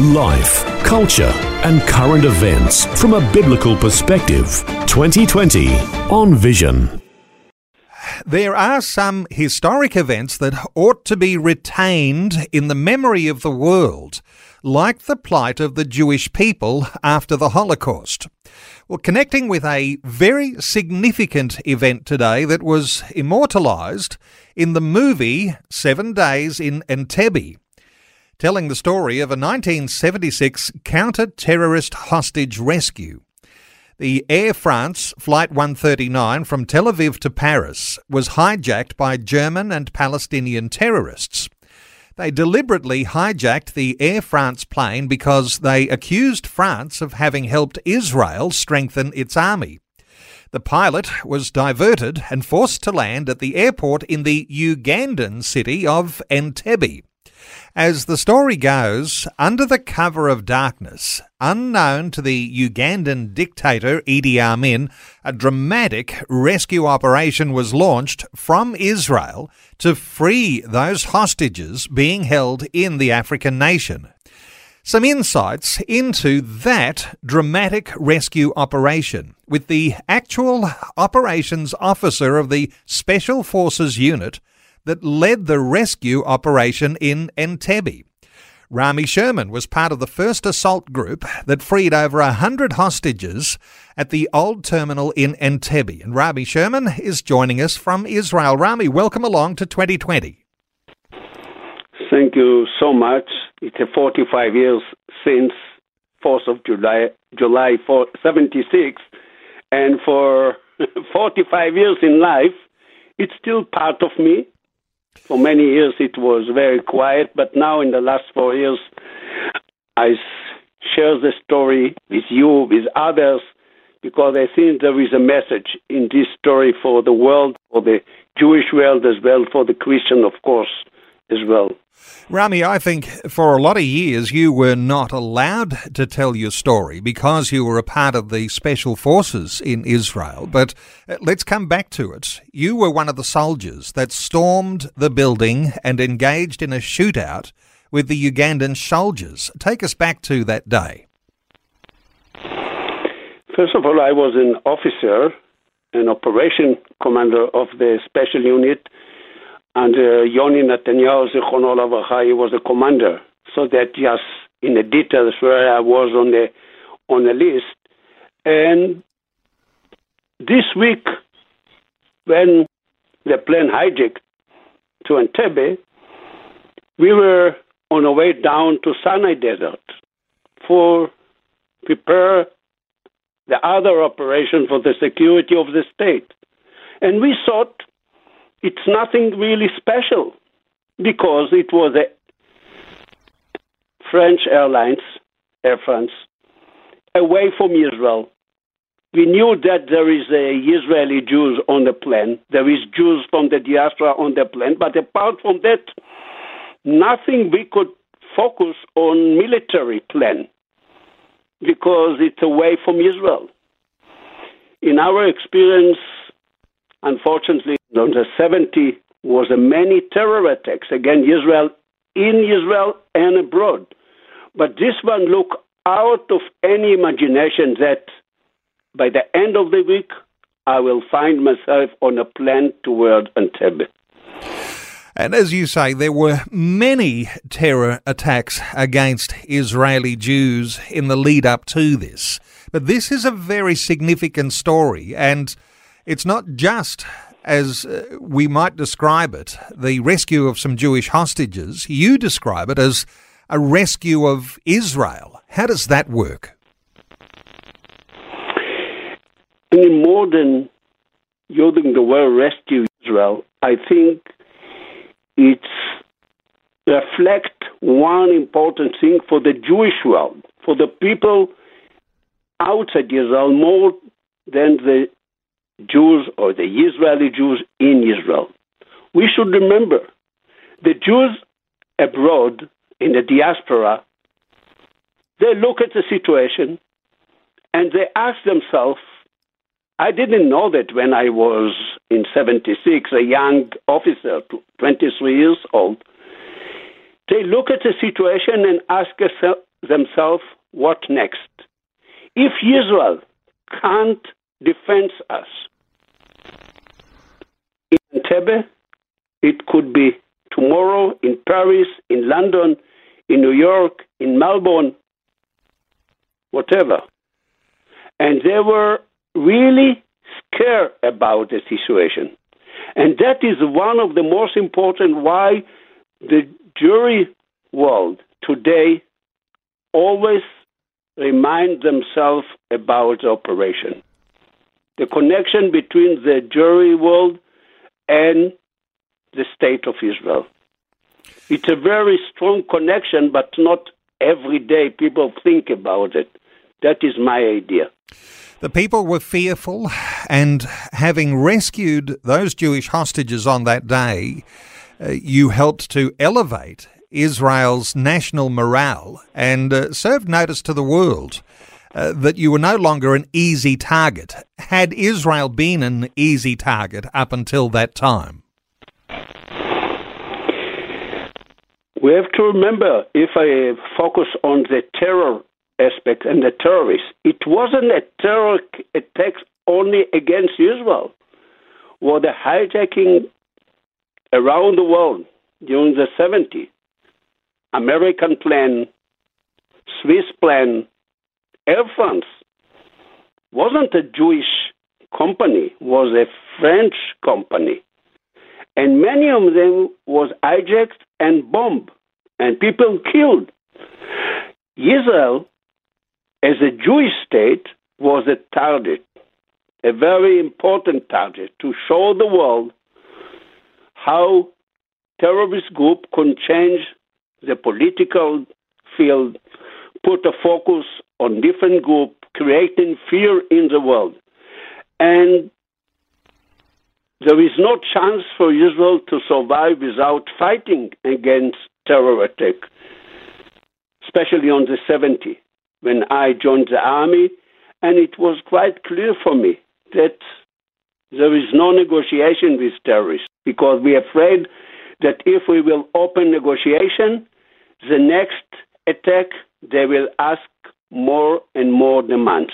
Life, culture, and current events from a biblical perspective. 2020 on Vision. There are some historic events that ought to be retained in the memory of the world, like the plight of the Jewish people after the Holocaust. Well, connecting with a very significant event today that was immortalised in the movie Seven Days in Entebbe telling the story of a 1976 counter terrorist hostage rescue. The Air France Flight 139 from Tel Aviv to Paris was hijacked by German and Palestinian terrorists. They deliberately hijacked the Air France plane because they accused France of having helped Israel strengthen its army. The pilot was diverted and forced to land at the airport in the Ugandan city of Entebbe. As the story goes, under the cover of darkness, unknown to the Ugandan dictator Idi Amin, a dramatic rescue operation was launched from Israel to free those hostages being held in the African nation. Some insights into that dramatic rescue operation with the actual operations officer of the Special Forces Unit that led the rescue operation in Entebbe. Rami Sherman was part of the first assault group that freed over a hundred hostages at the old terminal in Entebbe. And Rami Sherman is joining us from Israel. Rami, welcome along to 2020. Thank you so much. It's 45 years since 4th of July, July 4, 76, and for 45 years in life, it's still part of me. For many years, it was very quiet, but now in the last four years, I share the story with you, with others, because I think there is a message in this story for the world, for the Jewish world as well, for the Christian, of course, as well. Rami, I think for a lot of years you were not allowed to tell your story because you were a part of the special forces in Israel. But uh, let's come back to it. You were one of the soldiers that stormed the building and engaged in a shootout with the Ugandan soldiers. Take us back to that day. First of all, I was an officer, an operation commander of the special unit and uh, Yoni Netanyahu, he was the commander. So that just in the details where I was on the on the list. And this week, when the plane hijacked to Entebbe, we were on our way down to Sinai Desert for prepare the other operation for the security of the state. And we thought it's nothing really special because it was a French Airlines, Air France, away from Israel. We knew that there is a Israeli Jews on the plane. There is Jews from the diaspora on the plane, but apart from that, nothing we could focus on military plan because it's away from Israel. In our experience, unfortunately, the 70 was a many terror attacks against Israel in Israel and abroad. But this one look out of any imagination that by the end of the week I will find myself on a plane toward Entebbe. And as you say, there were many terror attacks against Israeli Jews in the lead up to this. But this is a very significant story, and it's not just as uh, we might describe it, the rescue of some Jewish hostages. You describe it as a rescue of Israel. How does that work? In more than using the word rescue Israel, I think it reflects one important thing for the Jewish world, for the people outside Israel more than the Jews or the Israeli Jews in Israel. We should remember the Jews abroad in the diaspora, they look at the situation and they ask themselves, I didn't know that when I was in 76, a young officer, 23 years old. They look at the situation and ask themselves, what next? If Israel can't defend us in Entebbe, it could be tomorrow in Paris, in London, in New York, in Melbourne, whatever. And they were really scared about the situation. And that is one of the most important why the jury world today always remind themselves about the operation. The connection between the jury world and the state of Israel. It's a very strong connection, but not every day people think about it. That is my idea. The people were fearful, and having rescued those Jewish hostages on that day, uh, you helped to elevate Israel's national morale and uh, served notice to the world uh, that you were no longer an easy target. Had Israel been an easy target up until that time? We have to remember if I focus on the terror aspect and the terrorists, it wasn't a terror attack only against Israel. Was the hijacking around the world during the 70s. American plan, Swiss plan, Air France wasn't a Jewish company, was a French company. And many of them was hijacked and bombed and people killed. Israel, as a Jewish state, was a target, a very important target to show the world how terrorist group can change the political field, put a focus on different group, creating fear in the world. And there is no chance for Israel to survive without fighting against terror attack, especially on the 70s when I joined the army, and it was quite clear for me that there is no negotiation with terrorists because we are afraid that if we will open negotiation, the next attack they will ask more and more demands.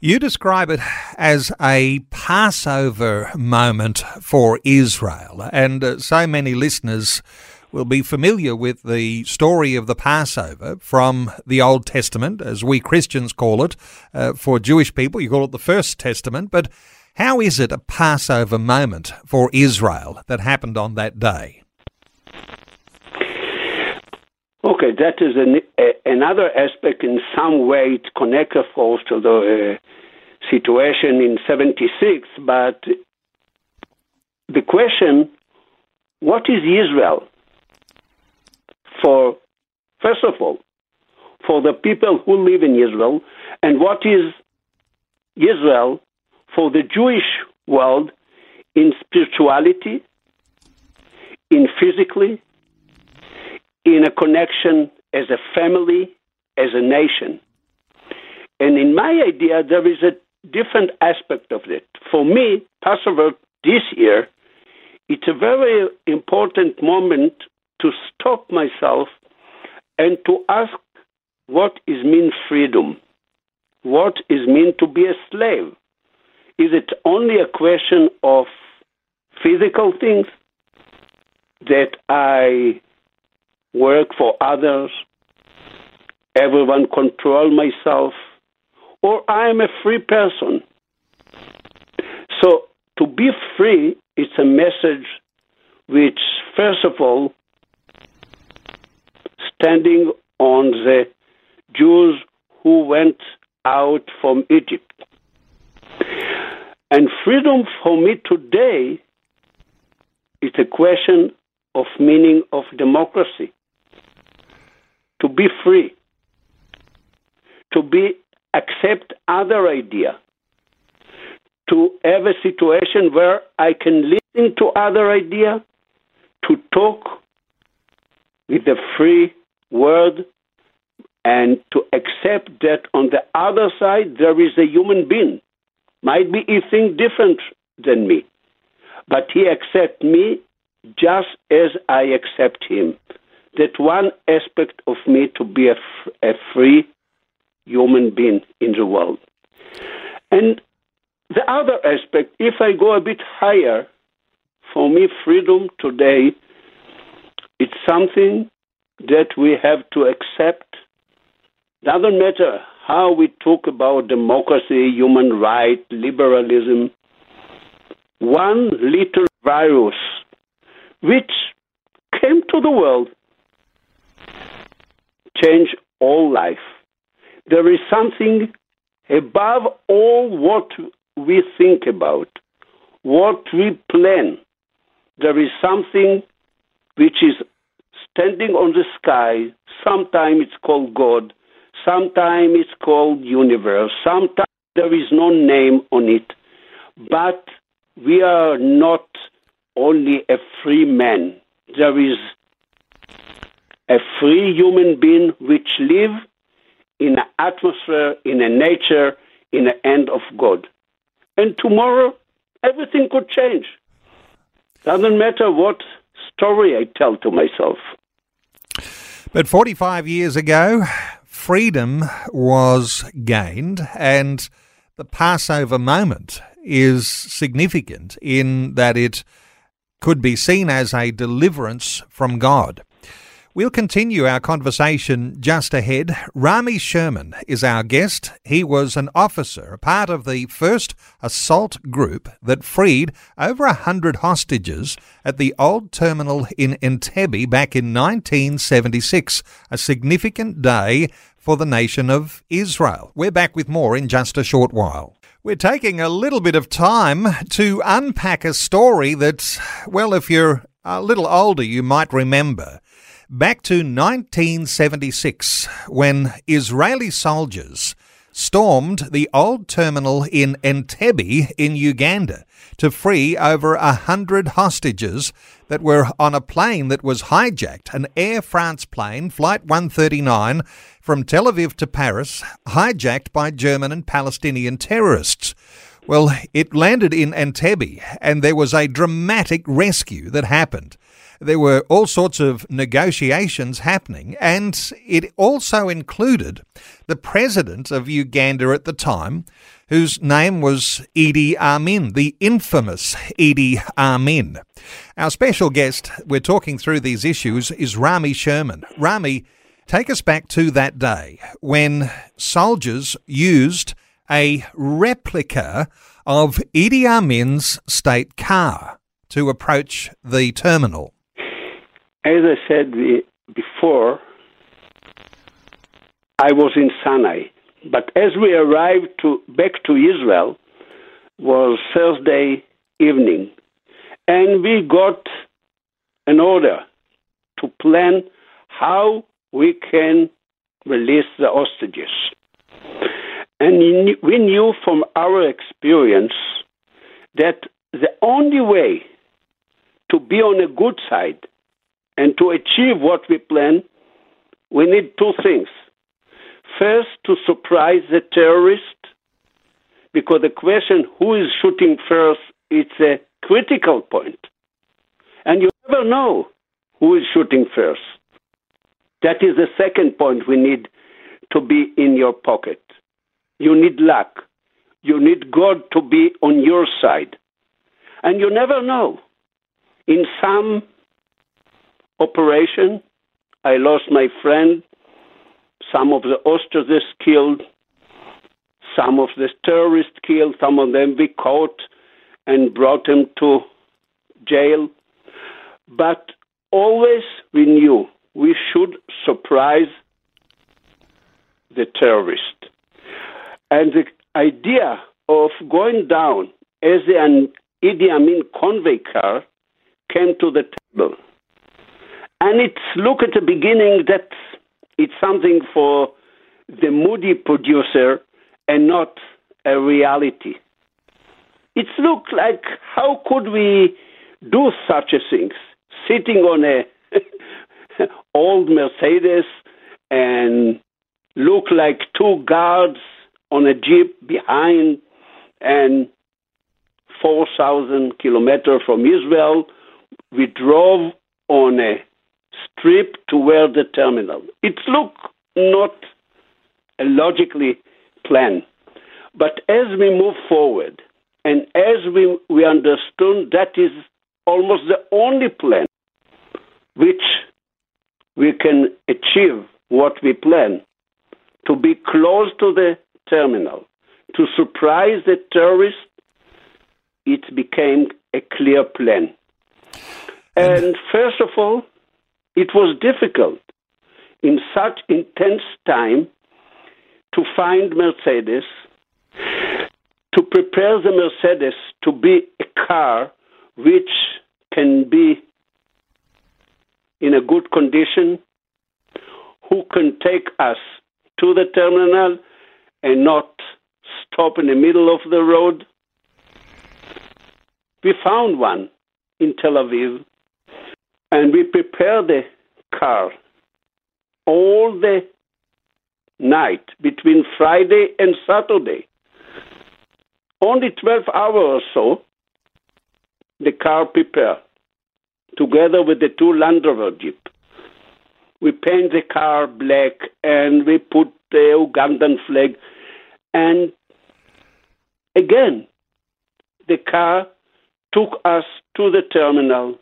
You describe it as a Passover moment for Israel, and uh, so many listeners will be familiar with the story of the Passover from the Old Testament, as we Christians call it. Uh, for Jewish people, you call it the First Testament. But how is it a Passover moment for Israel that happened on that day? Okay, that is an, a, another aspect. In some way, it connects, of course, to the uh, situation in '76. But the question: What is Israel? For first of all, for the people who live in Israel, and what is Israel for the Jewish world in spirituality, in physically, in a connection as a family, as a nation. And in my idea, there is a different aspect of it. For me, Passover this year, it's a very important moment to stop myself and to ask what is mean freedom? What is mean to be a slave? Is it only a question of physical things that I work for others, everyone control myself, or I am a free person? So to be free is a message which, first of all, standing on the Jews who went out from Egypt. And freedom for me today is a question of meaning of democracy. To be free, to be accept other idea, to have a situation where I can listen to other idea, to talk with a free word, and to accept that on the other side there is a human being. Might be think different than me, but he accept me just as I accept him. That one aspect of me to be a, a free human being in the world. And the other aspect, if I go a bit higher, for me, freedom today, it's something that we have to accept. Doesn't matter how we talk about democracy, human rights, liberalism. One little virus which came to the world changed all life. There is something above all what we think about, what we plan. There is something which is standing on the sky. Sometimes it's called God. Sometimes it's called universe. Sometimes there is no name on it. But we are not only a free man. There is a free human being which live in an atmosphere, in a nature, in the hand of God. And tomorrow, everything could change. Doesn't matter what story I tell to myself. But 45 years ago, freedom was gained, and the Passover moment is significant in that it could be seen as a deliverance from God. We'll continue our conversation just ahead. Rami Sherman is our guest. He was an officer, a part of the first assault group that freed over a hundred hostages at the old terminal in Entebbe back in 1976, a significant day for the nation of Israel. We're back with more in just a short while. We're taking a little bit of time to unpack a story that, well, if you're a little older, you might remember. Back to 1976, when Israeli soldiers stormed the old terminal in Entebbe in Uganda to free over a hundred hostages that were on a plane that was hijacked, an Air France plane, Flight 139, from Tel Aviv to Paris, hijacked by German and Palestinian terrorists. Well, it landed in Entebbe, and there was a dramatic rescue that happened there were all sorts of negotiations happening, and it also included the president of Uganda at the time, whose name was Idi Amin, the infamous Idi Amin. Our special guest, we're talking through these issues, is Rami Sherman. Rami, take us back to that day when soldiers used a replica of Idi Amin's state car to approach the terminal as I said before, I was in Sinai. But as we arrived to, back to Israel, was Thursday evening, and we got an order to plan how we can release the hostages. And we knew from our experience that the only way to be on a good side and to achieve what we plan, we need two things. First, to surprise the terrorist, because the question who is shooting first it's a critical point. And you never know who is shooting first. That is the second point we need to be in your pocket. You need luck. You need God to be on your side. And you never know. In some operation. I lost my friend. Some of the hostages killed. Some of the terrorists killed. Some of them we caught and brought them to jail. But always we knew we should surprise the terrorist. And the idea of going down as an Idi Amin convoy car came to the table. And it's look at the beginning that it's something for the moody producer and not a reality. It's looked like how could we do such a thing? Sitting on a old Mercedes and look like two guards on a jeep behind and 4,000 kilometers from Israel. We drove on a strip to where the terminal. It looked not a logically planned. But as we move forward, and as we, we understood that is almost the only plan which we can achieve what we plan to be close to the terminal, to surprise the terrorists, it became a clear plan. And first of all, it was difficult in such intense time to find Mercedes, to prepare the Mercedes to be a car which can be in a good condition, who can take us to the terminal and not stop in the middle of the road. We found one in Tel Aviv and we prepared the car all the night between Friday and Saturday. Only 12 hours or so, the car prepared, together with the two Land Rover Jeep. We paint the car black and we put the Ugandan flag. And again, the car took us to the terminal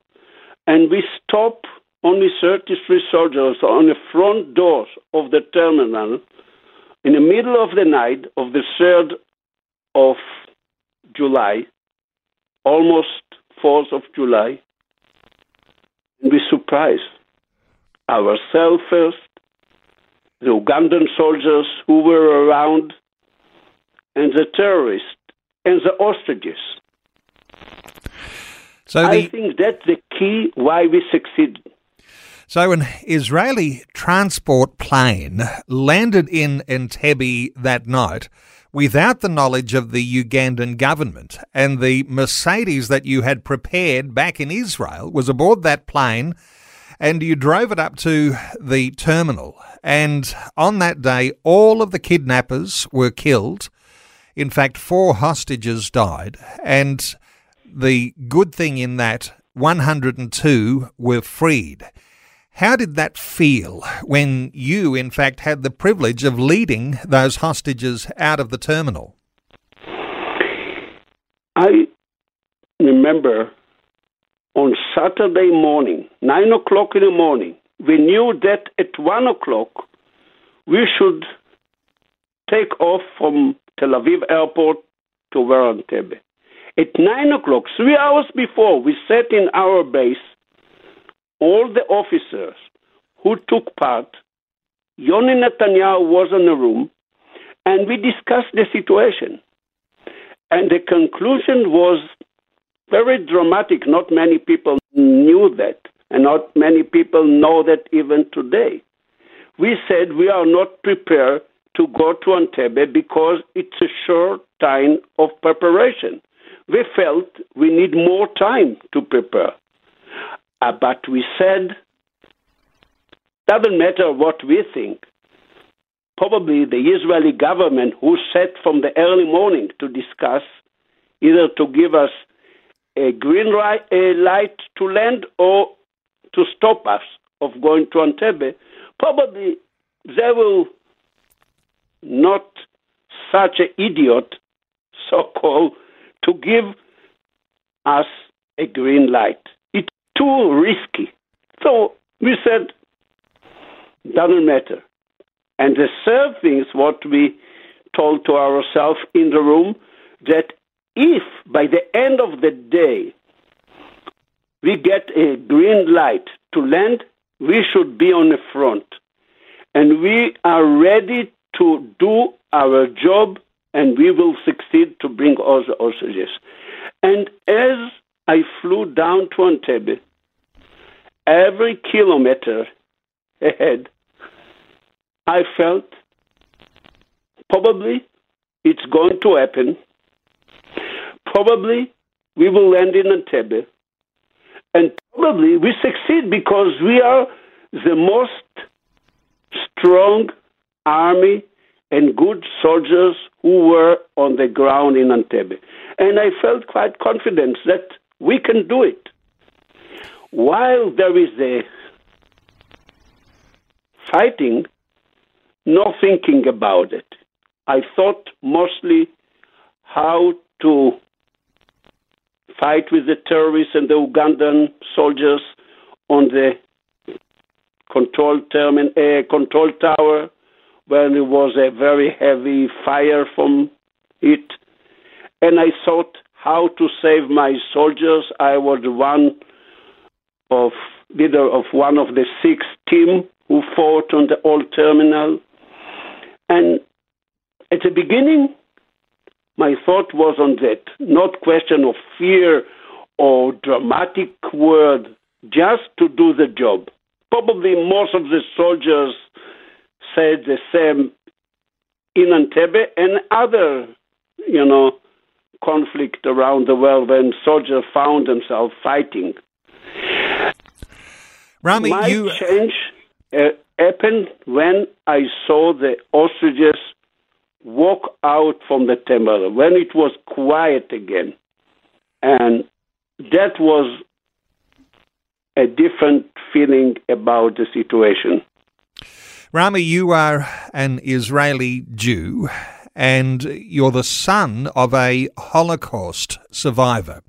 and we stop only 33 soldiers on the front doors of the terminal in the middle of the night of the 3rd of July, almost 4th of July. And we surprised ourselves first, the Ugandan soldiers who were around, and the terrorists and the hostages. So the, I think that's the key why we succeeded. So, an Israeli transport plane landed in Entebbe that night without the knowledge of the Ugandan government, and the Mercedes that you had prepared back in Israel was aboard that plane, and you drove it up to the terminal. And on that day, all of the kidnappers were killed. In fact, four hostages died, and the good thing in that 102 were freed. How did that feel when you, in fact, had the privilege of leading those hostages out of the terminal? I remember on Saturday morning, 9 o'clock in the morning, we knew that at 1 o'clock we should take off from Tel Aviv airport to Entebbe. At 9 o'clock, three hours before, we sat in our base all the officers who took part, Yoni Netanyahu was in the room, and we discussed the situation. And the conclusion was very dramatic. Not many people knew that, and not many people know that even today. We said we are not prepared to go to Entebbe because it's a short time of preparation. We felt we need more time to prepare. Uh, but we said, doesn't matter what we think. Probably the Israeli government, who sat from the early morning to discuss either to give us a green light, a light to land or to stop us of going to Entebbe, probably they will not such an idiot, so called, to give us a green light It's too risky. So we said, doesn't matter. And the third thing is what we told to ourselves in the room that if by the end of the day we get a green light to land, we should be on the front. And we are ready to do our job and we will succeed to bring all the hostages. And as I flew down to Entebbe, every kilometer ahead, I felt probably it's going to happen. Probably we will land in Entebbe. And probably we succeed because we are the most strong army and good soldiers who were on the ground in Entebbe. And I felt quite confident that we can do it. While there is the fighting, not thinking about it. I thought mostly how to fight with the terrorists and the Ugandan soldiers on the control termin- uh, control tower when there was a very heavy fire from it. And I thought how to save my soldiers. I was one of leader of one of the six team who fought on the old terminal. And at the beginning, my thought was on that, not question of fear or dramatic word, just to do the job. Probably most of the soldiers said the same in Entebbe and other, you know, conflict around the world when soldiers found themselves fighting. Rami, My you change uh, happened when I saw the ostriches walk out from the temple, when it was quiet again. And that was a different feeling about the situation. Rami, you are an Israeli Jew and you're the son of a Holocaust survivor.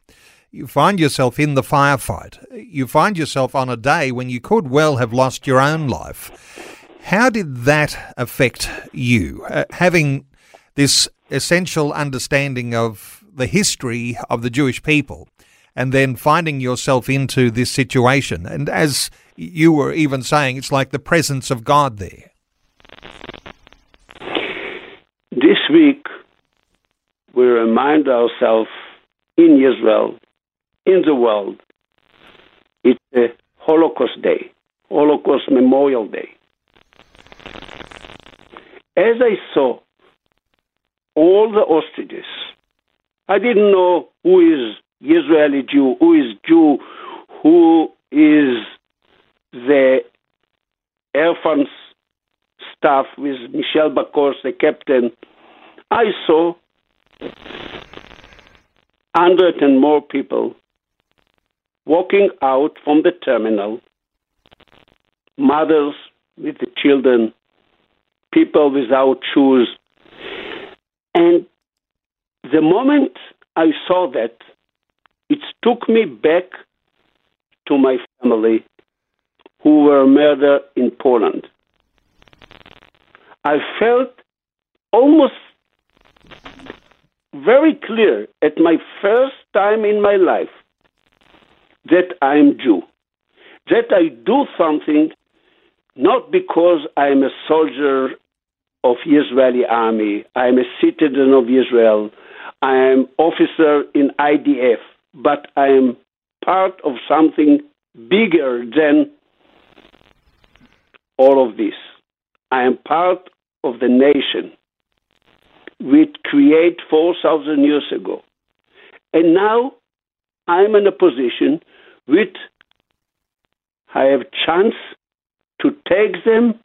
You find yourself in the firefight. You find yourself on a day when you could well have lost your own life. How did that affect you? Uh, having this essential understanding of the history of the Jewish people and then finding yourself into this situation. And as you were even saying, it's like the presence of God there. This week, we remind ourselves in Israel, in the world, it's a Holocaust Day, Holocaust Memorial Day. As I saw all the hostages, I didn't know who is Israeli Jew, who is Jew, who is the Air France staff with Michel Bacos, the captain. I saw hundred and more people walking out from the terminal, mothers with the children, people without shoes. And the moment I saw that, it took me back to my family who were murdered in Poland. I felt almost very clear at my first time in my life that I'm Jew, that I do something not because I'm a soldier of Israeli army, I'm a citizen of Israel, I am officer in IDF, but I am part of something bigger than all of this. I am part of the nation we create 4,000 years ago. And now I'm in a position which I have chance to take them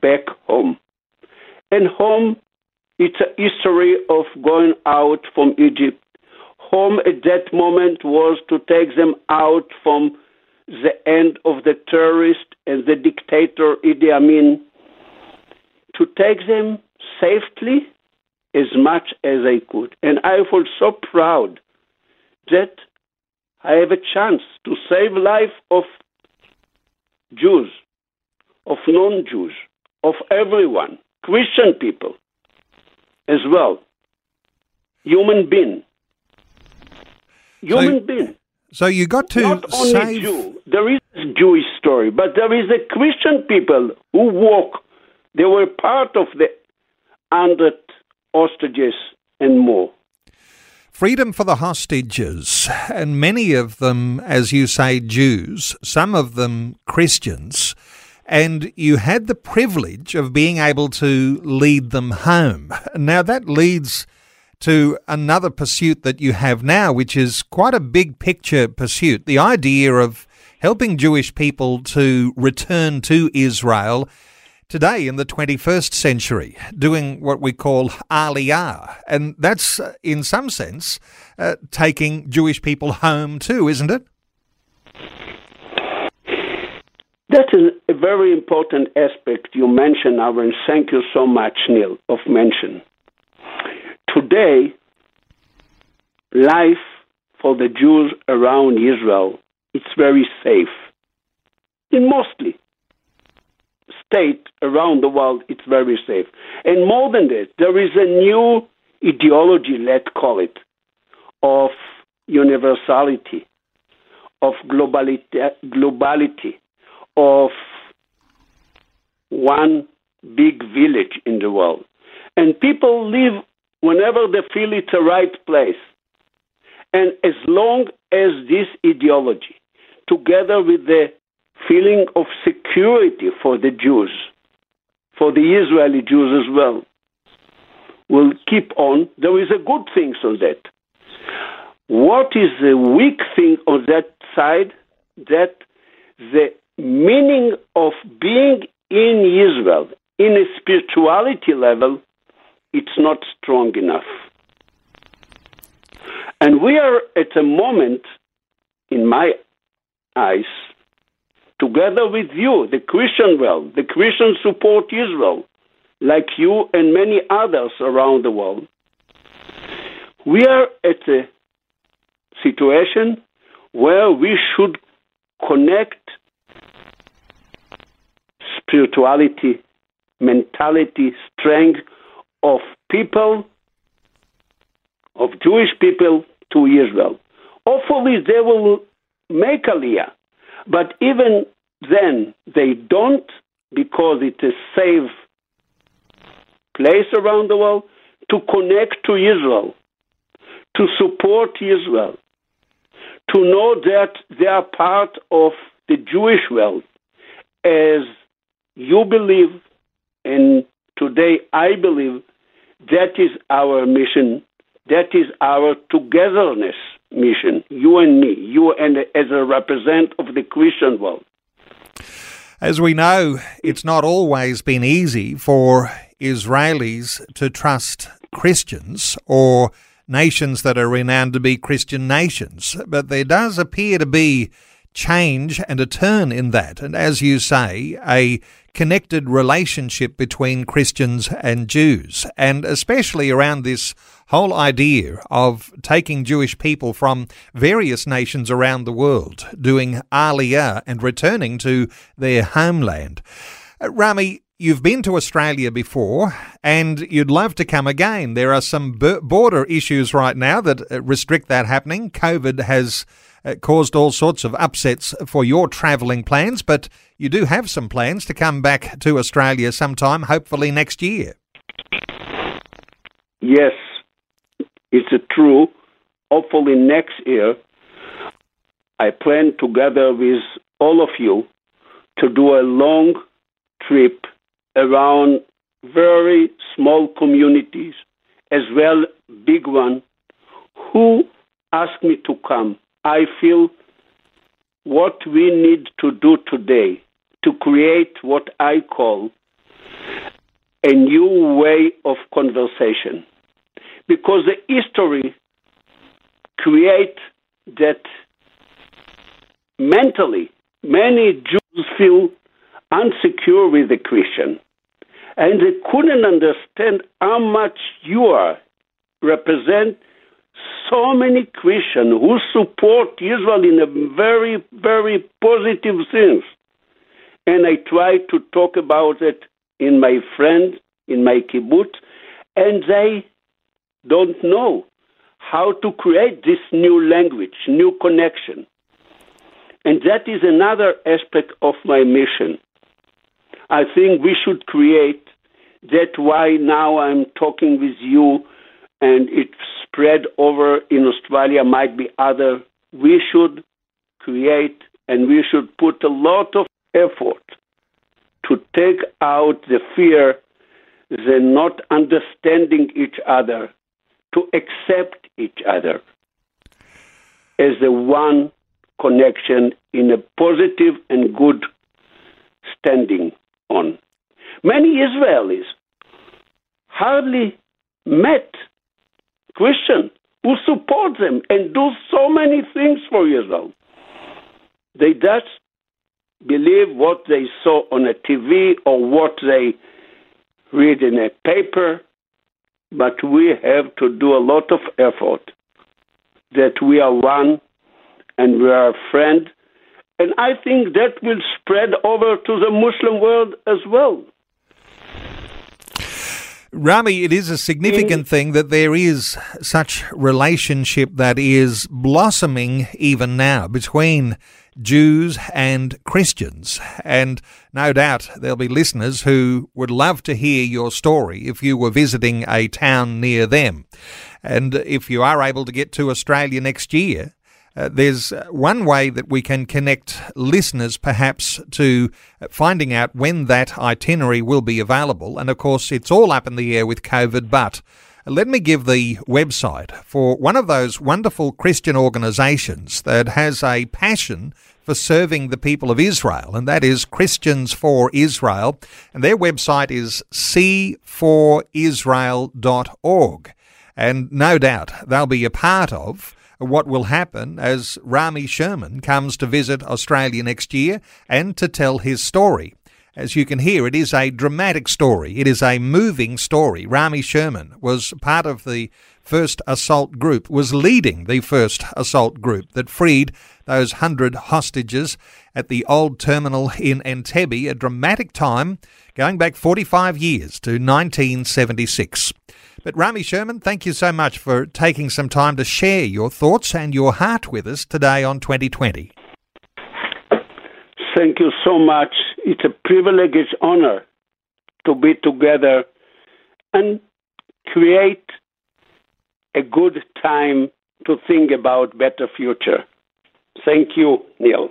back home. And home, it's a history of going out from Egypt. Home at that moment was to take them out from the end of the terrorist and the dictator Idi Amin, to take them safely as much as I could. And I feel so proud that I have a chance to save life of Jews, of non-Jews, of everyone, Christian people as well, human being, human So- being. So you got to Not only save. Jew. There is a Jewish story, but there is a Christian people who walk. They were part of the hundred hostages and more. Freedom for the hostages, and many of them, as you say, Jews, some of them Christians. and you had the privilege of being able to lead them home. Now, that leads to another pursuit that you have now, which is quite a big picture pursuit the idea of helping Jewish people to return to Israel today in the 21st century, doing what we call Aliyah. And that's, uh, in some sense, uh, taking Jewish people home too, isn't it? That is a very important aspect you mentioned, Aaron. Thank you so much, Neil, of mention. Today, life for the Jews around Israel it's very safe. In mostly state around the world, it's very safe. And more than that, there is a new ideology, let's call it, of universality, of globality, globality of one big village in the world. And people live whenever they feel it's the right place. And as long as this ideology, together with the feeling of security for the Jews, for the Israeli Jews as well, will keep on, there is a good thing on that. What is the weak thing on that side? That the meaning of being in Israel in a spirituality level, it's not strong enough. And we are at a moment, in my eyes, together with you, the Christian world, the Christian support Israel, like you and many others around the world, we are at a situation where we should connect spirituality, mentality, strength of people, of Jewish people to Israel. Hopefully, they will make Aliyah. But even then, they don't because it's a safe place around the world to connect to Israel, to support Israel, to know that they are part of the Jewish world as you believe, and today I believe, that is our mission, that is our togetherness mission, you and me, you and as a representative of the Christian world. As we know, it's not always been easy for Israelis to trust Christians or nations that are renowned to be Christian nations, but there does appear to be change and a turn in that. And as you say, a connected relationship between Christians and Jews, and especially around this whole idea of taking Jewish people from various nations around the world, doing Aliyah and returning to their homeland. Uh, Rami, you've been to Australia before and you'd love to come again. There are some border issues right now that uh, restrict that happening. COVID has uh, caused all sorts of upsets for your travelling plans, but you do have some plans to come back to Australia sometime, hopefully next year. Yes, it's true. Hopefully next year, I plan together with all of you to do a long trip around very small communities as well big one who ask me to come I feel what we need to do today to create what I call a new way of conversation. Because the history create that mentally many Jews feel unsecure with the Christian. And they couldn't understand how much you are represent so many Christians who support Israel in a very, very positive sense. And I try to talk about it in my friends, in my kibbutz, and they don't know how to create this new language, new connection. And that is another aspect of my mission. I think we should create. That's why now I'm talking with you and it spread over in Australia might be other. We should create and we should put a lot of effort to take out the fear, the not understanding each other, to accept each other as the one connection in a positive and good standing on. Many Israelis hardly met Christians who support them and do so many things for Israel. They just believe what they saw on a TV or what they read in a paper, but we have to do a lot of effort that we are one and we are a friend. And I think that will spread over to the Muslim world as well. Rami, it is a significant mm. thing that there is such relationship that is blossoming even now between Jews and Christians. And no doubt there'll be listeners who would love to hear your story if you were visiting a town near them. And if you are able to get to Australia next year, uh, there's uh, one way that we can connect listeners perhaps to uh, finding out when that itinerary will be available. And of course, it's all up in the air with COVID, but uh, let me give the website for one of those wonderful Christian organizations that has a passion for serving the people of Israel, and that is Christians for Israel. And their website is c4israel.org. And no doubt they'll be a part of what will happen as Rami Sherman comes to visit Australia next year and to tell his story. As you can hear, it is a dramatic story. It is a moving story. Rami Sherman was part of the first assault group, was leading the first assault group that freed those hundred hostages at the old terminal in Entebbe, a dramatic time going back 45 years to 1976. But Rami Sherman, thank you so much for taking some time to share your thoughts and your heart with us today on 2020. Thank you so much. It's a privilege, it's honor to be together and create a good time to think about better future. Thank you, Neil.